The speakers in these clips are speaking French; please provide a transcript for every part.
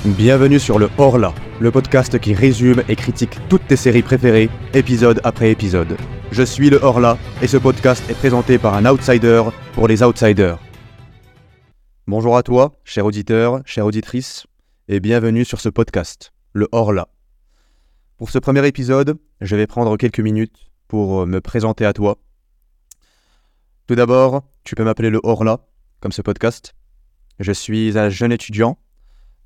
Bienvenue sur le Horla, le podcast qui résume et critique toutes tes séries préférées, épisode après épisode. Je suis le Horla et ce podcast est présenté par un outsider pour les outsiders. Bonjour à toi, cher auditeur, chère auditrice, et bienvenue sur ce podcast, le Horla. Pour ce premier épisode, je vais prendre quelques minutes pour me présenter à toi. Tout d'abord, tu peux m'appeler le Horla, comme ce podcast. Je suis un jeune étudiant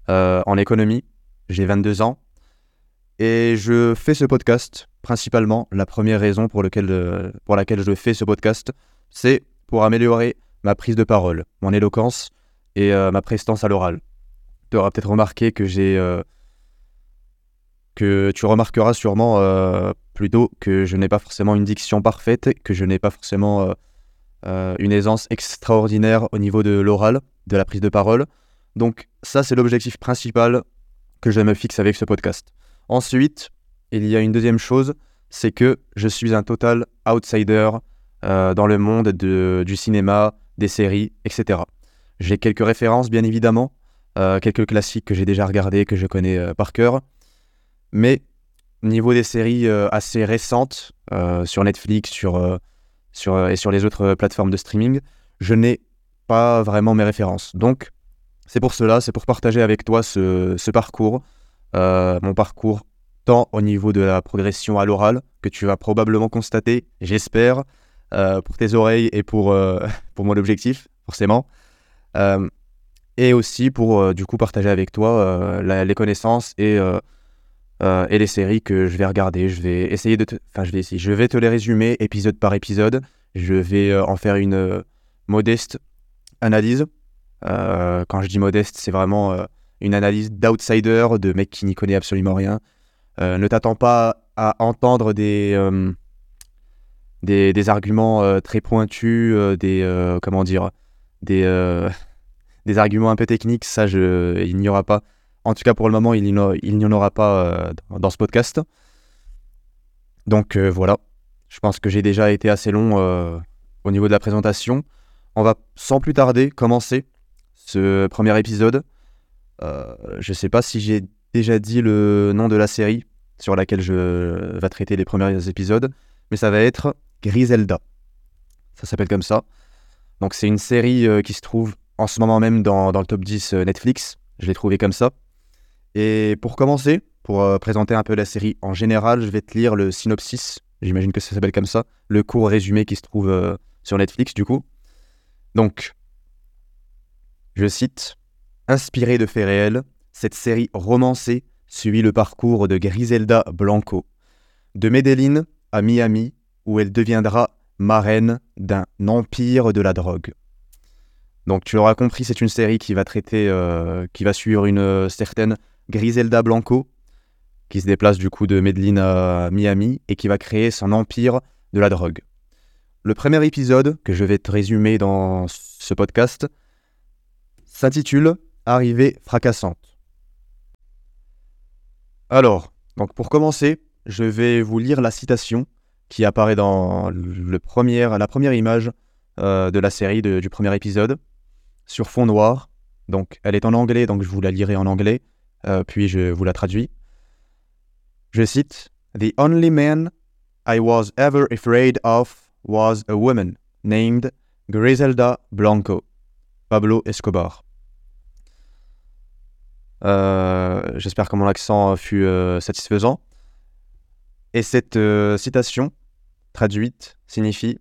euh, en économie. J'ai 22 ans. Et je fais ce podcast, principalement, la première raison euh, pour laquelle je fais ce podcast, c'est pour améliorer ma prise de parole, mon éloquence et euh, ma prestance à l'oral. Tu auras peut-être remarqué que j'ai... que tu remarqueras sûrement plutôt que je n'ai pas forcément une diction parfaite, que je n'ai pas forcément une aisance extraordinaire au niveau de l'oral, de la prise de parole. Donc ça, c'est l'objectif principal que je me fixe avec ce podcast. Ensuite, il y a une deuxième chose, c'est que je suis un total outsider euh, dans le monde du cinéma, des séries, etc. J'ai quelques références, bien évidemment, euh, quelques classiques que j'ai déjà regardés, que je connais euh, par cœur. Mais niveau des séries assez récentes sur Netflix sur, sur, et sur les autres plateformes de streaming, je n'ai pas vraiment mes références. Donc, c'est pour cela, c'est pour partager avec toi ce, parcours, euh, mon parcours tant au niveau de la progression à l'oral, que tu vas probablement constater, j'espère, euh, pour tes oreilles et pour, euh, pour mon objectif, forcément. et aussi pour du coup partager avec toi les connaissances et, et les séries que je vais regarder. Je vais essayer de Enfin, je vais essayer. Je vais te les résumer épisode par épisode. Je vais en faire une modeste analyse euh, quand je dis modeste, c'est vraiment euh, une analyse d'outsider, de mec qui n'y connaît absolument rien. Euh, ne t'attends pas à entendre des, des, arguments très pointus, des, comment dire, des, des arguments un peu techniques. Ça, il n'y aura pas. En tout cas, pour le moment, il n'y en aura pas dans ce podcast. Donc voilà, je pense que j'ai déjà été assez long au niveau de la présentation. On va sans plus tarder commencer ce premier épisode. Euh, je ne sais pas si j'ai déjà dit le nom de la série sur laquelle je vais traiter les premiers épisodes, mais ça va être Griselda. Ça s'appelle comme ça. Donc c'est une série euh, qui se trouve en ce moment même dans, dans le top 10 euh, Netflix. Je l'ai trouvé comme ça. Et pour commencer, pour présenter un peu la série en général, je vais te lire le synopsis. J'imagine que ça s'appelle comme ça. Le court résumé qui se trouve sur Netflix du coup. Donc, je cite Inspirée de faits réels, cette série romancée suit le parcours de Griselda Blanco, de Medellin à Miami, où elle deviendra marraine d'un empire de la drogue. Donc tu l'auras compris, c'est une série qui va traiter, euh, qui va suivre une euh, certaine Griselda Blanco, qui se déplace du coup de Medellin à Miami et qui va créer son empire de la drogue. Le premier épisode que je vais te résumer dans ce podcast s'intitule Arrivée fracassante. Alors, donc pour commencer, je vais vous lire la citation qui apparaît dans la première image euh, de la série du premier épisode, sur fond noir. Donc elle est en anglais, donc je vous la lirai en anglais, euh, puis je vous la traduis. Je cite The only man I was ever afraid of was a woman named Griselda Blanco, Pablo Escobar. Euh, j'espère que mon accent fut euh, satisfaisant. Et cette euh, citation, traduite, signifie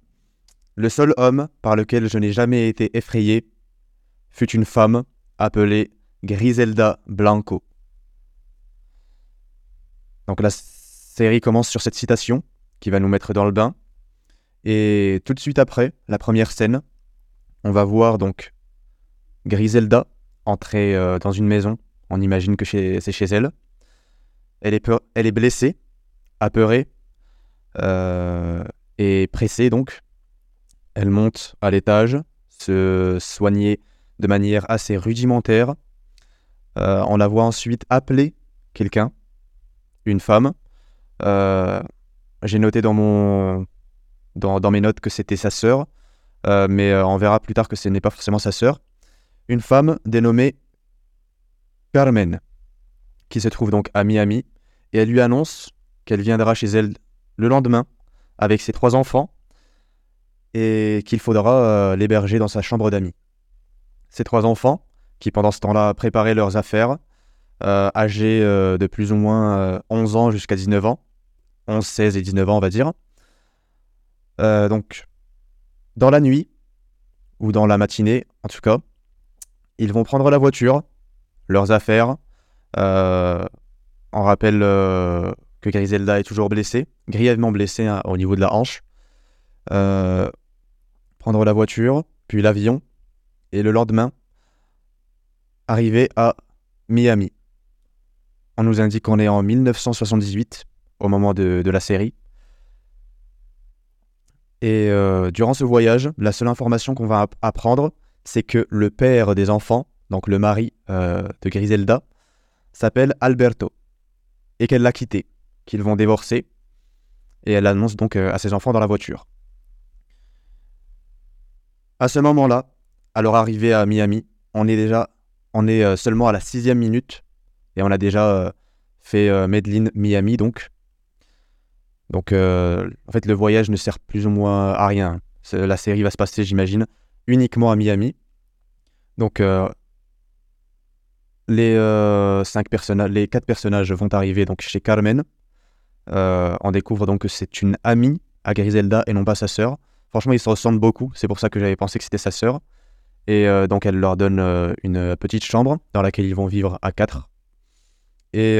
Le seul homme par lequel je n'ai jamais été effrayé fut une femme appelée Griselda Blanco. Donc la série commence sur cette citation qui va nous mettre dans le bain. Et tout de suite après, la première scène, on va voir donc Griselda entrer dans une maison on imagine que c'est chez elle. Elle est, elle est blessée, apeurée euh, et pressée donc. Elle monte à l'étage, se soigner de manière assez rudimentaire. Euh, on la voit ensuite appeler quelqu'un, une femme. Euh, j'ai noté dans, mon, dans, mes notes que c'était sa sœur, mais on verra plus tard que ce n'est pas forcément sa sœur. Une femme dénommée Carmen. qui se trouve donc à Miami, et elle lui annonce qu'elle viendra chez elle le lendemain avec ses trois enfants et qu'il faudra euh, l'héberger dans sa chambre d'amis. Ces trois enfants, qui pendant ce temps-là préparaient leurs affaires, euh, âgés euh, de plus ou moins 11 ans jusqu'à 19 ans, 11, 16 et 19 ans on va dire. donc, dans la nuit, ou dans la matinée en tout cas, ils vont prendre la voiture, leurs affaires. on rappelle que Griselda est toujours blessée, grièvement blessée hein, au niveau de la hanche. Euh, prendre la voiture, puis l'avion, et le lendemain, arriver à Miami. On nous indique qu'on est en 1978 au moment de, la série. Et euh, durant ce voyage, la seule information qu'on va apprendre, c'est que le père des enfants, donc le mari euh, de Griselda, s'appelle Alberto et qu'elle l'a quitté qu'ils vont divorcer. Et elle annonce donc euh, à ses enfants dans la voiture. À ce moment-là, à leur arrivée à Miami, on est déjà, on est euh, seulement à la sixième minute et on a déjà fait Medellin Miami donc. Donc en fait le voyage ne sert plus ou moins à rien. La série va se passer, j'imagine, uniquement à Miami. Donc les cinq personnages, les quatre personnages vont arriver donc chez Carmen, euh, on découvre donc que c'est une amie à Griselda et non pas sa sœur. Franchement, ils se ressemblent beaucoup, c'est pour ça que j'avais pensé que c'était sa sœur. Et euh, donc, elle leur donne euh, une petite chambre dans laquelle ils vont vivre à quatre. Et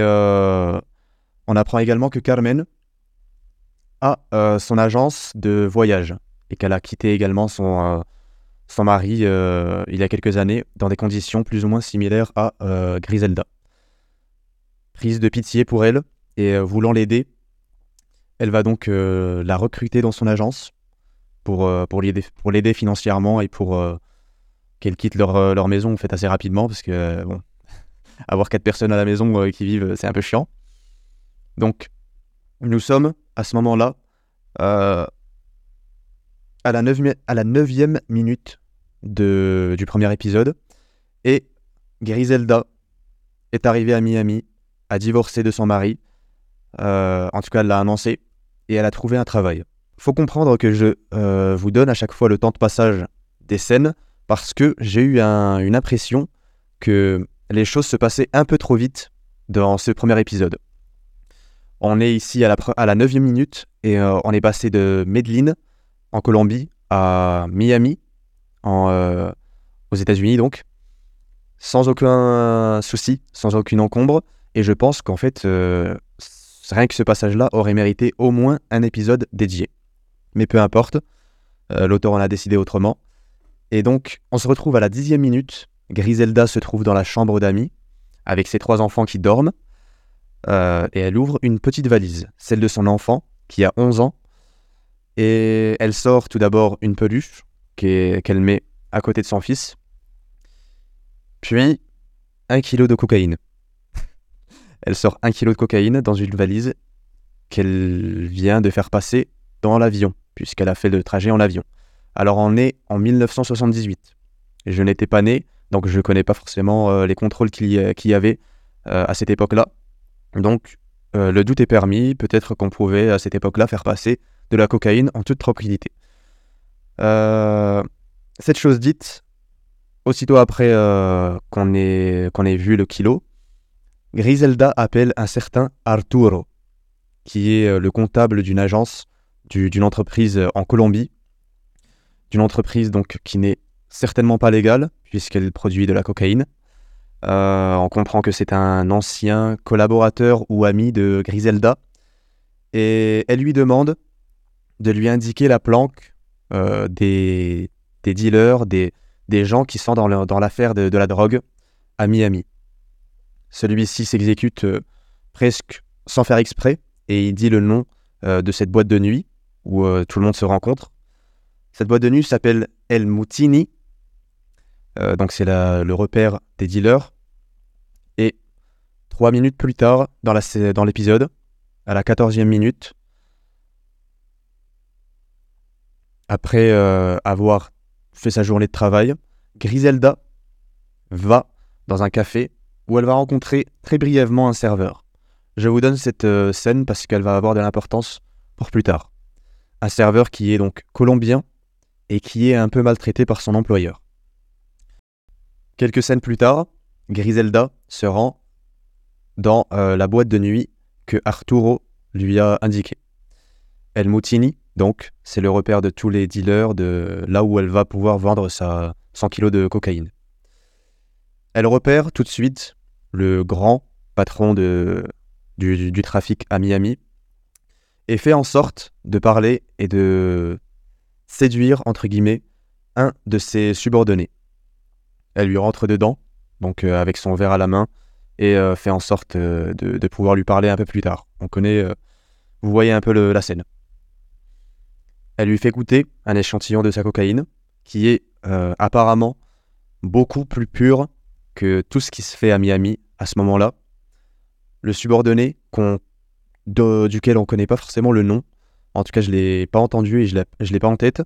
on apprend également que Carmen a son agence de voyage et qu'elle a quitté également son, son mari il y a quelques années dans des conditions plus ou moins similaires à Griselda. Prise de pitié pour elle et voulant l'aider, elle va donc euh, la recruter dans son agence pour, euh, pour l'aider financièrement et pour euh, qu'elle quitte leur, leur, maison en fait assez rapidement parce que bon, avoir quatre personnes à la maison qui vivent, c'est un peu chiant. Donc, nous sommes à ce moment-là à la neuvième, minute de, du premier épisode et Griselda est arrivée à Miami, a divorcé de son mari. en tout cas, elle l'a annoncé et elle a trouvé un travail. Faut comprendre que je euh, vous donne à chaque fois le temps de passage des scènes parce que j'ai eu une impression que les choses se passaient un peu trop vite dans ce premier épisode. On est ici à la, à 9 minute et euh, on est passé de Medellin en Colombie à Miami euh, aux États-Unis donc sans aucun souci, sans aucune encombre et je pense qu'en fait rien que ce passage-là aurait mérité au moins un épisode dédié. Mais peu importe, euh, l'auteur en a décidé autrement. Et donc, on se retrouve à la dixième minute. Griselda se trouve dans la chambre d'amis, avec ses trois enfants qui dorment. Euh, et elle ouvre une petite valise, celle de son enfant, qui a 11 ans. Et elle sort tout d'abord une peluche qu'elle met à côté de son fils. Puis, un kilo de cocaïne. Elle sort un kilo de cocaïne dans une valise qu'elle vient de faire passer dans l'avion, puisqu'elle a fait le trajet en avion. Alors on est en 1978. Je n'étais pas né, donc je ne connais pas forcément euh, les contrôles qu'il y, avait euh, à cette époque-là. Donc euh, le doute est permis, peut-être qu'on pouvait à cette époque-là faire passer de la cocaïne en toute tranquillité. cette chose dite, aussitôt après qu'on ait, ait vu le kilo, Griselda appelle un certain Arturo, qui est euh, le comptable d'une agence, d'une entreprise euh, en Colombie, d'une entreprise donc qui n'est certainement pas légale, puisqu'elle produit de la cocaïne. Euh, on comprend que c'est un ancien collaborateur ou ami de Griselda, et elle lui demande de lui indiquer la planque des, dealers, des, gens qui sont dans l'affaire de, la drogue à Miami. Celui-ci s'exécute euh, presque sans faire exprès et il dit le nom euh, de cette boîte de nuit où euh, tout le monde se rencontre. Cette boîte de nuit s'appelle El Moutini. donc c'est le repère des dealers. Et trois minutes plus tard, dans l'épisode, à la quatorzième minute, après avoir fait sa journée de travail, Griselda va dans un café où elle va rencontrer très brièvement un serveur. Je vous donne cette euh, scène parce qu'elle va avoir de l'importance pour plus tard. Un serveur qui est donc colombien et qui est un peu maltraité par son employeur. Quelques scènes plus tard, Griselda se rend dans euh, la boîte de nuit que Arturo lui a indiquée. El Moutini, donc, c'est le repère de tous les dealers de là où elle va pouvoir vendre sa 100 kg de cocaïne. Elle repère tout de suite le grand patron du, trafic à Miami et fait en sorte de parler et de séduire, entre guillemets, un de ses subordonnés. Elle lui rentre dedans, donc euh, avec son verre à la main, et euh, fait en sorte euh, de, pouvoir lui parler un peu plus tard. On connaît, vous voyez un peu la scène. Elle lui fait goûter un échantillon de sa cocaïne, qui est apparemment beaucoup plus pur que tout ce qui se fait à Miami à ce moment-là. Le subordonné, duquel on ne connaît pas forcément le nom, en tout cas je ne l'ai pas entendu et je ne l'ai pas en tête,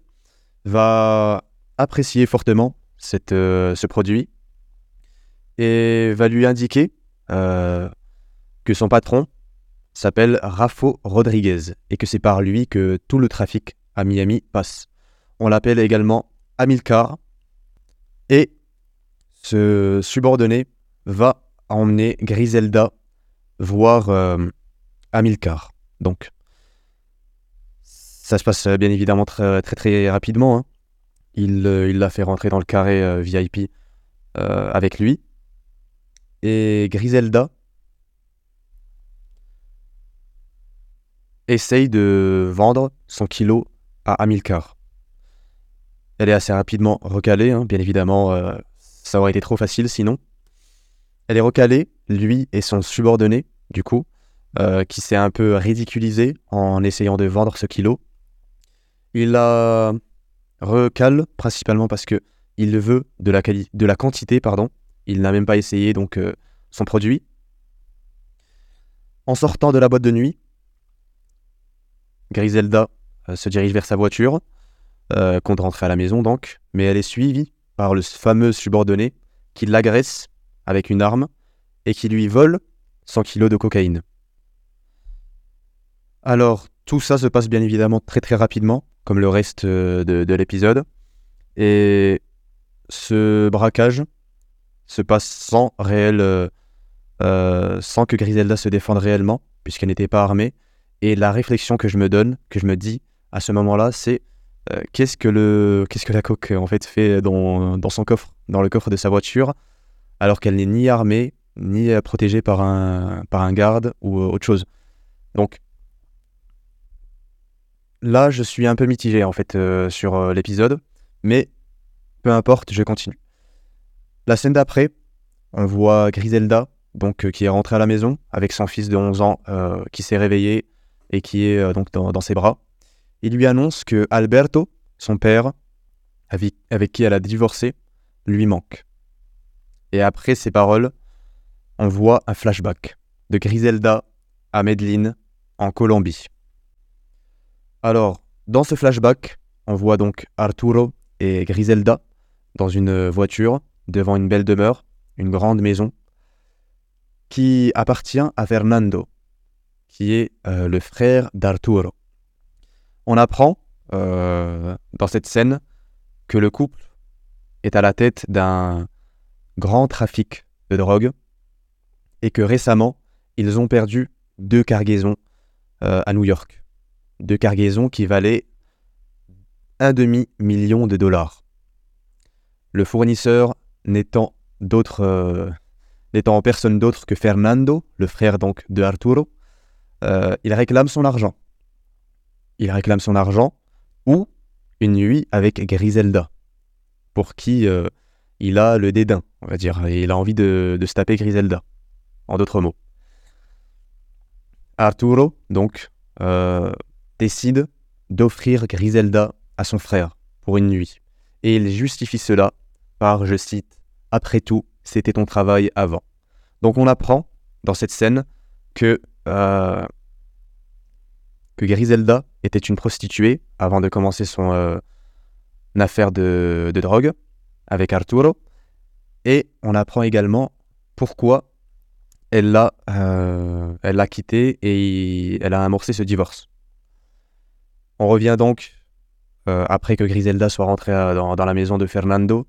va apprécier fortement euh, ce produit et va lui indiquer euh, que son patron s'appelle Rafo Rodriguez et que c'est par lui que tout le trafic à Miami passe. On l'appelle également Amilcar et ce subordonné va emmener Griselda voir euh, Amilcar. Donc, ça se passe bien évidemment très très, rapidement. Hein. Il, euh, il l'a fait rentrer dans le carré euh, VIP avec lui. Et Griselda essaye de vendre son kilo à. Elle est assez rapidement recalée, hein, bien évidemment, ça aurait été trop facile sinon. Elle est recalée, lui et son subordonné, du coup, euh, qui s'est un peu ridiculisé en essayant de vendre ce kilo. Il la recale principalement parce que il veut de la, quantité, pardon. Il n'a même pas essayé donc euh, son produit. En sortant de la boîte de nuit, Griselda euh, se dirige vers sa voiture, compte rentrer à la maison donc, mais elle est suivie par le fameux subordonné qui l'agresse avec une arme et qui lui vole 100 kilos de cocaïne. Alors, tout ça se passe bien évidemment très très rapidement, comme le reste euh, de, l'épisode. Et ce braquage se passe sans réel. Euh, euh, sans que Griselda se défende réellement, puisqu'elle n'était pas armée. Et la réflexion que je me donne, que je me dis à ce moment-là, c'est euh, qu'est-ce que le qu'est-ce que la coque en fait fait dans, dans, son coffre, dans le coffre de sa voiture, alors qu'elle n'est ni armée ni euh, protégée par un par un garde ou euh, autre chose. Donc là, je suis un peu mitigé en fait sur l'épisode, mais peu importe, je continue. La scène d'après, on voit Griselda, donc qui est rentrée à la maison avec son fils de 11 ans qui s'est réveillé et qui est donc dans, dans ses bras il lui annonce que Alberto, son père, avec, qui elle a divorcé, lui manque. Et après ces paroles, on voit un flashback de Griselda à Medellin, en Colombie. Alors, dans ce flashback, on voit donc Arturo et Griselda dans une voiture devant une belle demeure, une grande maison, qui appartient à Fernando, qui est euh, le frère d'Arturo on apprend euh, dans cette scène que le couple est à la tête d'un grand trafic de drogue et que récemment, ils ont perdu deux cargaisons euh, à New York. Deux cargaisons qui valaient un demi-million de dollars. Le fournisseur n'étant d'autre, euh, n'étant personne d'autre que Fernando, le frère donc de Arturo, il réclame son argent il réclame son argent, ou une nuit avec Griselda, pour qui euh, il a le dédain, on va dire, et il a envie de, se taper Griselda, en d'autres mots. Arturo, donc, euh, décide d'offrir Griselda à son frère pour une nuit. Et il justifie cela par, je cite, Après tout, c'était ton travail avant. Donc on apprend dans cette scène que euh, que Griselda était une prostituée avant de commencer son euh, affaire de, drogue avec Arturo. Et on apprend également pourquoi elle l'a euh, elle l'a quitté et elle a amorcé ce divorce. On revient donc euh, après que Griselda soit rentrée dans, la maison de Fernando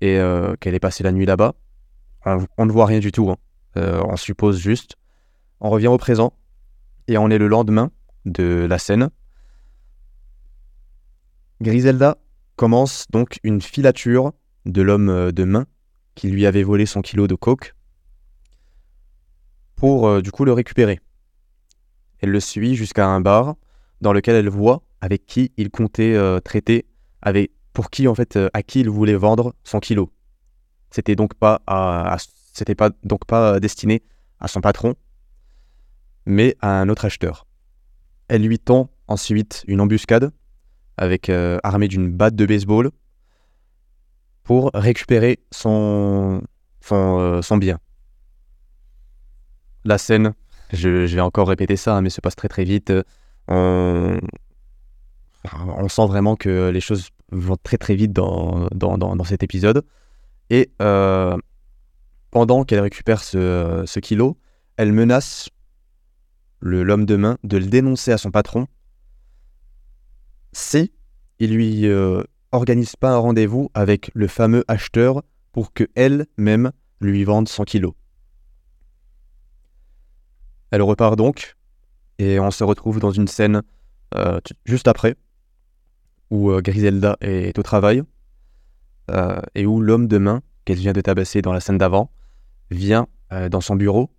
et qu'elle ait passé la nuit là-bas. On, ne voit rien du tout, hein. on suppose juste. On revient au présent et on est le lendemain de la scène. Griselda commence donc une filature de l'homme de main qui lui avait volé son kilo de coke pour euh, du coup le récupérer. Elle le suit jusqu'à un bar dans lequel elle voit avec qui il comptait euh, traiter, avec, pour qui en fait, euh, à qui il voulait vendre son kilo. C'était donc pas à, c'était donc pas destiné à son patron, mais à un autre acheteur. Elle lui tend ensuite une embuscade avec armée d'une batte de baseball pour récupérer son, son, son bien la scène, je, vais encore répéter ça, hein, mais se passe très très vite. On, sent vraiment que les choses vont très très vite dans, dans, cet épisode. Et euh, pendant qu'elle récupère ce, kilo, elle menace l'homme de main de le dénoncer à son patron si il lui euh, organise pas un rendez-vous avec le fameux acheteur pour que elle-même lui vende son kilo. Elle repart donc, et on se retrouve dans une scène euh, juste après, où euh, Griselda est au travail, et où l'homme de main, qu'elle vient de tabasser dans la scène d'avant, vient dans son bureau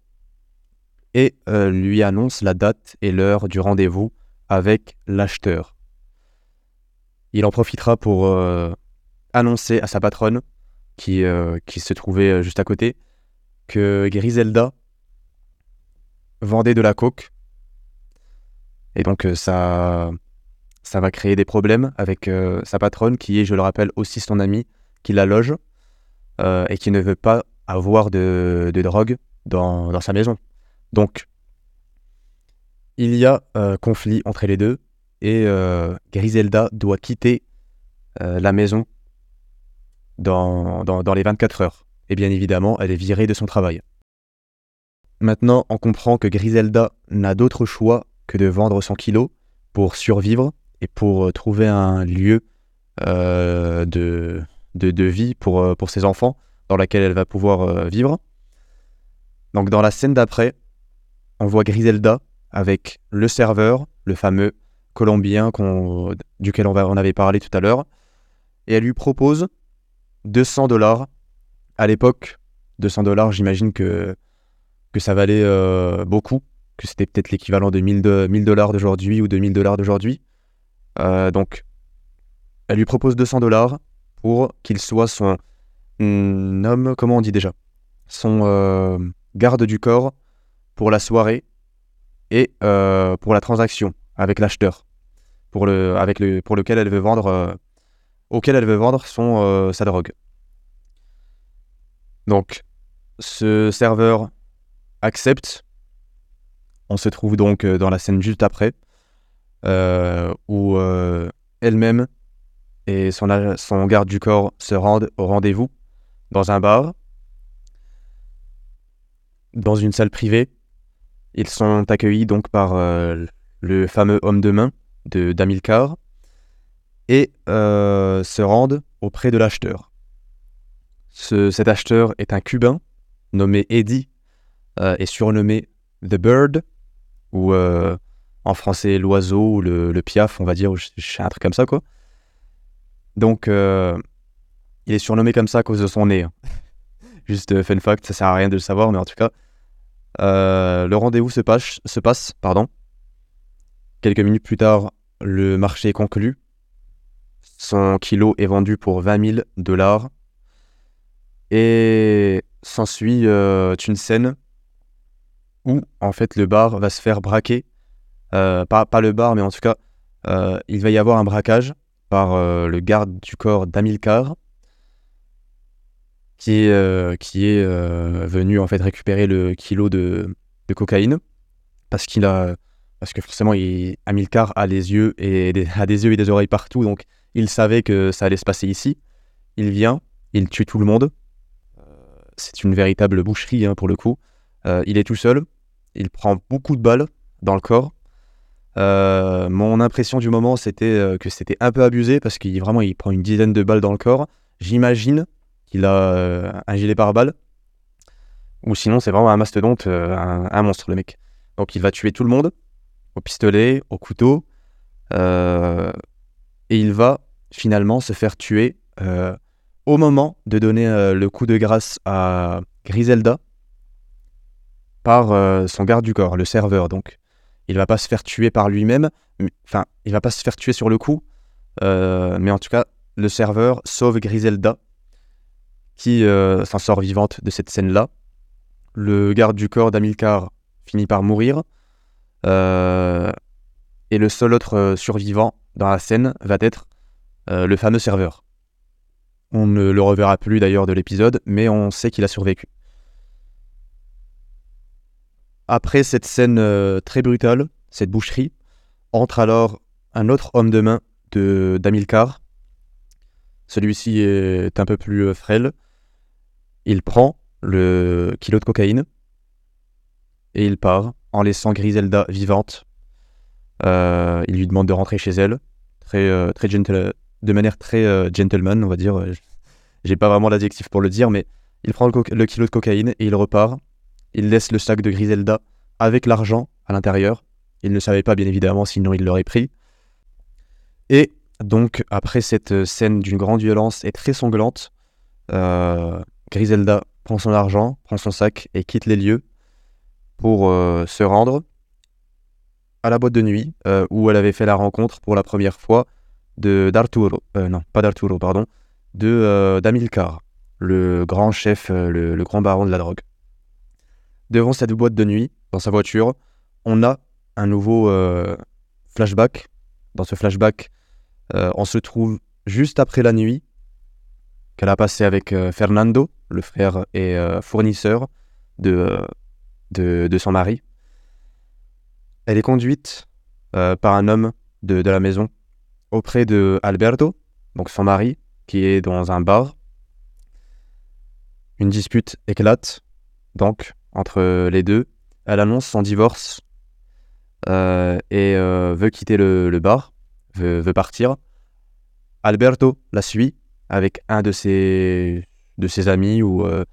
et lui annonce la date et l'heure du rendez-vous avec l'acheteur. Il en profitera pour annoncer à sa patronne, qui, qui se trouvait juste à côté, que Griselda vendait de la coke. Et donc euh, ça, ça va créer des problèmes avec euh, sa patronne, qui est, je le rappelle, aussi son amie, qui la loge euh, et qui ne veut pas avoir de, drogue dans, sa maison. Donc, il y a conflit entre les deux et Griselda doit quitter la maison dans, dans, les 24 heures. Et bien évidemment, elle est virée de son travail. Maintenant, on comprend que Griselda n'a d'autre choix que de vendre son kilo pour survivre et pour euh, trouver un lieu euh, de, vie pour, euh, pour ses enfants dans laquelle elle va pouvoir vivre. Donc dans la scène d'après, on voit Griselda avec le serveur, le fameux Colombien duquel on, va, on avait parlé tout à l'heure, et elle lui propose 200 dollars. À l'époque, 200 dollars, j'imagine que que ça valait euh, beaucoup, que c'était peut-être l'équivalent de 1000 dollars d'aujourd'hui ou de 1000 dollars d'aujourd'hui. Euh, donc, elle lui propose 200 dollars pour qu'il soit son homme, comment on dit déjà? Son euh, garde du corps pour la soirée et pour la transaction avec l'acheteur, pour, le, avec le, pour lequel elle veut vendre, auquel elle veut vendre son, sa drogue. Donc, ce serveur accepte. On se trouve donc euh, dans la scène juste après, euh, où euh, elle-même et son, son garde du corps se rendent au rendez-vous dans un bar, dans une salle privée. Ils sont accueillis donc par le fameux homme de main de d'Amilcar et se rendent auprès de l'acheteur. cet acheteur est un Cubain nommé Eddie euh, est surnommé The Bird, ou euh, en français l'oiseau ou le, piaf, on va dire, un truc comme ça, quoi. Donc, euh, il est surnommé comme ça à cause de son nez. Hein. Juste fun fact, ça sert à rien de le savoir, mais en tout cas, le rendez-vous se passe, se passe, pardon. Quelques minutes plus tard, le marché est conclu. Son kilo est vendu pour 20 000 dollars. Et s'ensuit une scène où en fait le bar va se faire braquer. Euh, pas, pas, le bar, mais en tout cas, euh, il va y avoir un braquage par euh, le garde du corps d'Amilcar qui est, qui est venu en fait récupérer le kilo de, de cocaïne parce qu'il a parce que forcément il, Amilcar a les yeux et des, a des yeux et des oreilles partout. Donc il savait que ça allait se passer ici. Il vient il tue tout le monde. C'est une véritable boucherie hein, pour le coup. Il est tout seul, il prend beaucoup de balles dans le corps. mon impression du moment, c'était que c'était un peu abusé parce qu'il vraiment il prend une dizaine de balles dans le corps. J'imagine qu'il a un gilet pare-balles. Ou sinon, c'est vraiment un mastodonte, un, monstre, le mec. Donc, il va tuer tout le monde au pistolet, au couteau. et il va finalement se faire tuer au moment de donner euh, le coup de grâce à Griselda par euh, son garde du corps, le serveur donc. Il va pas se faire tuer par lui-même, enfin, il va pas se faire tuer sur le coup, euh, mais en tout cas, le serveur sauve Griselda, qui s'en sort vivante de cette scène-là. Le garde du corps d'Amilcar finit par mourir, et le seul autre survivant dans la scène va être le fameux serveur. On ne le reverra plus d'ailleurs de l'épisode, mais on sait qu'il a survécu. Après cette scène euh, très brutale, cette boucherie, entre alors un autre homme de main de d'Amilcar. Celui-ci est un peu plus euh, frêle. Il prend le kilo de cocaïne et il part en laissant Griselda vivante. Euh, il lui demande de rentrer chez elle, gentle, de manière très euh, gentleman, on va dire. Euh, j'ai pas vraiment l'adjectif pour le dire, mais il prend le, kilo de cocaïne et il repart. Il laisse le sac de Griselda avec l'argent à l'intérieur. Il ne savait pas, bien évidemment, sinon il l'aurait pris. Et donc, après cette scène d'une grande violence et très sanglante, euh, Griselda prend son argent, prend son sac et quitte les lieux pour se rendre à la boîte de nuit où elle avait fait la rencontre pour la première fois de d'Arturo, euh, non, pas d'Arturo, pardon, de euh, d'Amilcar, le grand chef, euh, le, grand baron de la drogue. Devant cette boîte de nuit, dans sa voiture, on a un nouveau flashback. Dans ce flashback, on se trouve juste après la nuit qu'elle a passé avec Fernando, le frère et fournisseur de, de, son mari. Elle est conduite par un homme de, de la maison auprès de Alberto, donc son mari, qui est dans un bar. Une dispute éclate, donc, entre les deux. Elle annonce son divorce euh, et euh, veut quitter le, bar, veut, partir. Alberto la suit avec un de ses, amis ou euh,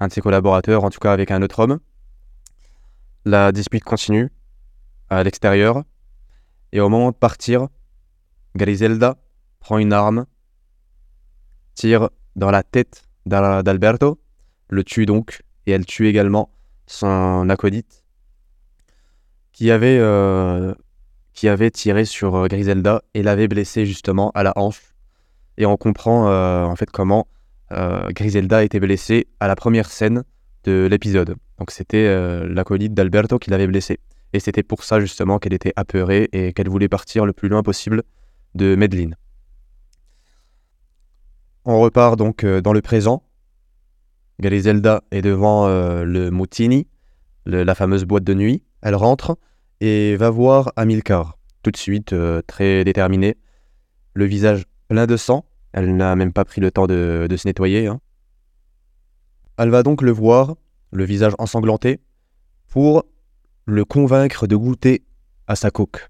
un de ses collaborateurs, en tout cas avec un autre homme. La dispute continue à l'extérieur. Et au moment de partir, Griselda prend une arme, tire dans la tête d'Alberto, le tue donc, et elle tue également son acolyte qui avait, euh, qui avait tiré sur euh, Griselda et l'avait blessé justement à la hanche. Et on comprend euh, en fait comment Griselda était blessée à la première scène de l'épisode. Donc c'était l'acolyte d'Alberto qui l'avait blessée. Et c'était pour ça justement qu'elle était apeurée et qu'elle voulait partir le plus loin possible de Medellin. On repart donc euh, dans le présent. Griselda est devant euh, le Moutini, la fameuse boîte de nuit. Elle rentre et va voir Amilcar, tout de suite euh, très déterminée, le visage plein de sang. Elle n'a même pas pris le temps de, se nettoyer. Hein. Elle va donc le voir, le visage ensanglanté, pour le convaincre de goûter à sa coque,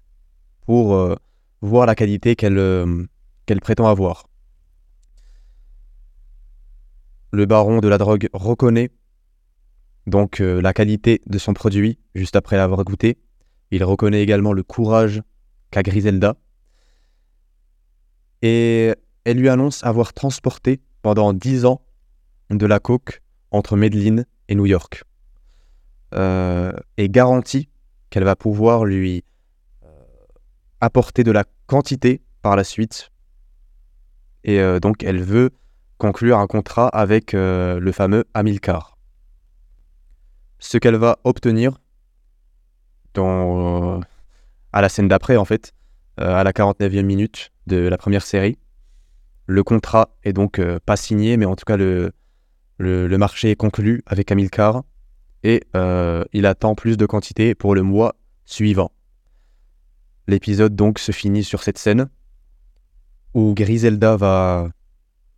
pour voir la qualité qu'elle euh, qu'elle prétend avoir. Le baron de la drogue reconnaît donc euh, la qualité de son produit juste après l'avoir goûté. Il reconnaît également le courage qu'a Griselda. Et elle lui annonce avoir transporté pendant dix ans de la coke entre Medellin et New York. Euh, et garantit qu'elle va pouvoir lui apporter de la quantité par la suite. Et euh, donc, elle veut conclure un contrat avec euh, le fameux Amilcar. Ce qu'elle va obtenir dans, à la scène d'après, en fait, euh, à la 49e minute de la première série. Le contrat est donc pas signé, mais en tout cas, le, marché est conclu avec Amilcar et il attend plus de quantité pour le mois suivant. L'épisode donc se finit sur cette scène où Griselda va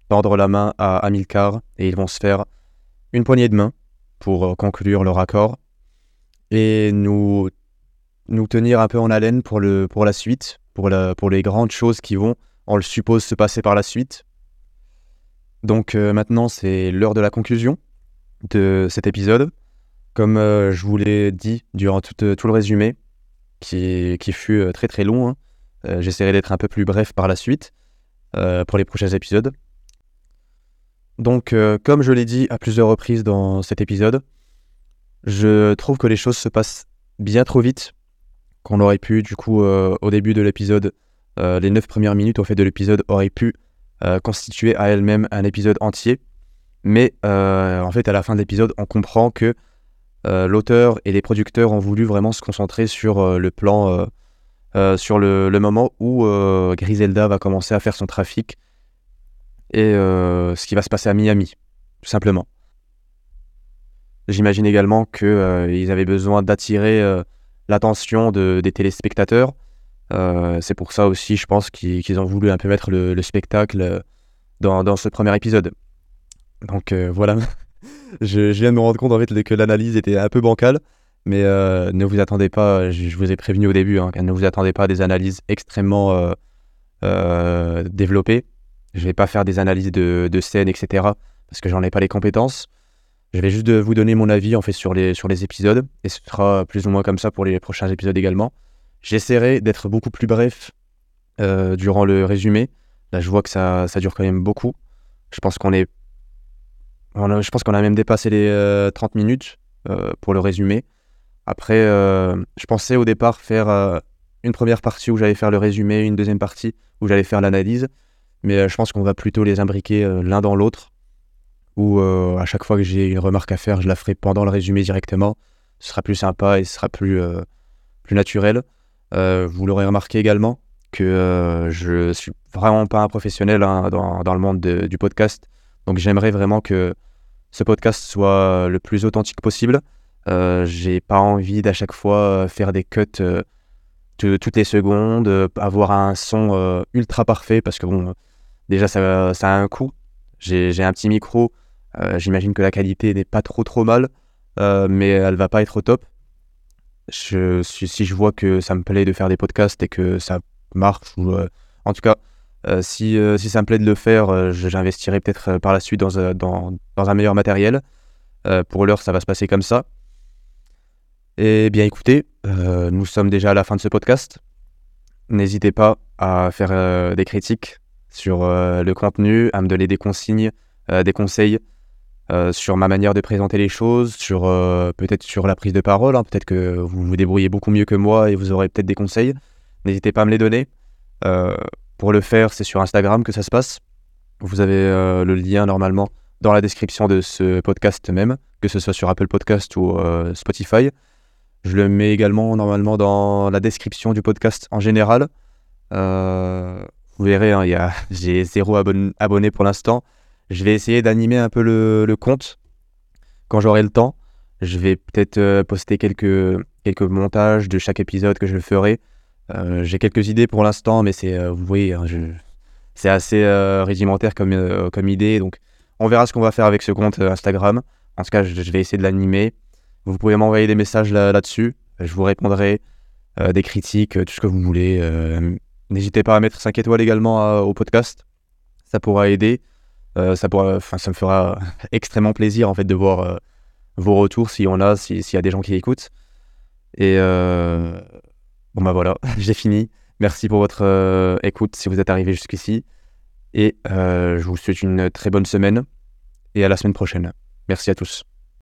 tendre la main à Amilcar et ils vont se faire une poignée de main pour conclure le raccord et nous, tenir un peu en haleine pour, le, pour la suite, pour, les grandes choses qui vont, on le suppose, se passer par la suite. Donc maintenant, c'est l'heure de la conclusion de cet épisode. Comme je vous l'ai dit durant tout, tout le résumé, qui, fut très très long, hein, j'essaierai d'être un peu plus bref par la suite. Euh, pour les prochains épisodes. Donc, euh, comme je l'ai dit à plusieurs reprises dans cet épisode, je trouve que les choses se passent bien trop vite, qu'on aurait pu, du coup, euh, au début de l'épisode, les neuf premières minutes au fait de l'épisode auraient pu constituer à elles-mêmes un épisode entier. Mais en fait, à la fin de l'épisode, on comprend que l'auteur et les producteurs ont voulu vraiment se concentrer sur le plan euh, sur le, moment où euh, Griselda va commencer à faire son trafic et euh, ce qui va se passer à Miami, tout simplement. J'imagine également qu'ils avaient besoin d'attirer l'attention des téléspectateurs. c'est pour ça aussi, je pense, qu'ils ont voulu un peu mettre le, spectacle dans, ce premier épisode. Donc voilà, je, viens de me rendre compte en fait que l'analyse était un peu bancale. Mais euh, ne vous attendez pas, je, vous ai prévenu au début, hein, ne vous attendez pas à des analyses extrêmement euh, euh, développées. Je ne vais pas faire des analyses de, de scènes, etc. Parce que j'en ai pas les compétences. Je vais juste vous donner mon avis en fait sur les, sur les épisodes. Et ce sera plus ou moins comme ça pour les prochains épisodes également. J'essaierai d'être beaucoup plus bref durant le résumé. Là, je vois que ça, ça dure quand même beaucoup. Je pense qu'on est. je pense qu'on a même dépassé les 30 minutes pour le résumé. Après, euh, je pensais au départ faire euh, une première partie où j'allais faire le résumé, une deuxième partie où j'allais faire l'analyse. Mais euh, je pense qu'on va plutôt les imbriquer l'un dans l'autre. Ou à chaque fois que j'ai une remarque à faire, je la ferai pendant le résumé directement. Ce sera plus sympa et ce sera plus, plus naturel. vous l'aurez remarqué également que je suis vraiment pas un professionnel hein, dans, dans, le monde du podcast. Donc j'aimerais vraiment que ce podcast soit le plus authentique possible. Euh, j'ai pas envie d'à chaque fois euh, faire des cuts euh, toutes les secondes, avoir un son ultra parfait parce que bon, déjà ça, ça a un coût. J'ai un petit micro, j'imagine que la qualité n'est pas trop trop mal, mais elle va pas être au top. Si, je vois que ça me plaît de faire des podcasts et que ça marche, ou en tout cas, si, si ça me plaît de le faire, j'investirai peut-être par la suite dans, dans, dans un meilleur matériel. pour l'heure, ça va se passer comme ça. Eh bien écoutez, euh, nous sommes déjà à la fin de ce podcast. N'hésitez pas à faire euh, des critiques sur euh, le contenu, à me donner des consignes, des conseils sur ma manière de présenter les choses, sur peut-être sur la prise de parole. Hein. peut-être que vous vous débrouillez beaucoup mieux que moi et vous aurez peut-être des conseils. N'hésitez pas à me les donner. pour le faire, c'est sur Instagram que ça se passe. Vous avez le lien normalement dans la description de ce podcast même, que ce soit sur Apple Podcast ou Spotify. Je le mets également normalement dans la description du podcast en général. Euh, vous verrez, hein, j'ai zéro abonné pour l'instant. Je vais essayer d'animer un peu le, compte quand j'aurai le temps. Je vais peut-être euh, poster quelques, quelques montages de chaque épisode que je ferai. Euh, j'ai quelques idées pour l'instant, mais c'est, voyez, hein, c'est assez régimentaire comme, comme idée. Donc, on verra ce qu'on va faire avec ce compte Instagram. En tout cas, je vais essayer de l'animer. Vous pouvez m'envoyer des messages là-dessus. je vous répondrai. Euh, des critiques, euh, tout ce que vous voulez. Euh, n'hésitez pas à mettre 5 étoiles également au podcast. Ça pourra aider. Ça, pourra, ça me fera extrêmement plaisir en fait de voir vos retours s'il y en a, s'il y a des gens qui écoutent. Et bon bah voilà, j'ai fini. Merci pour votre écoute si vous êtes arrivé jusqu'ici. Et je vous souhaite une très bonne semaine et à la semaine prochaine. Merci à tous.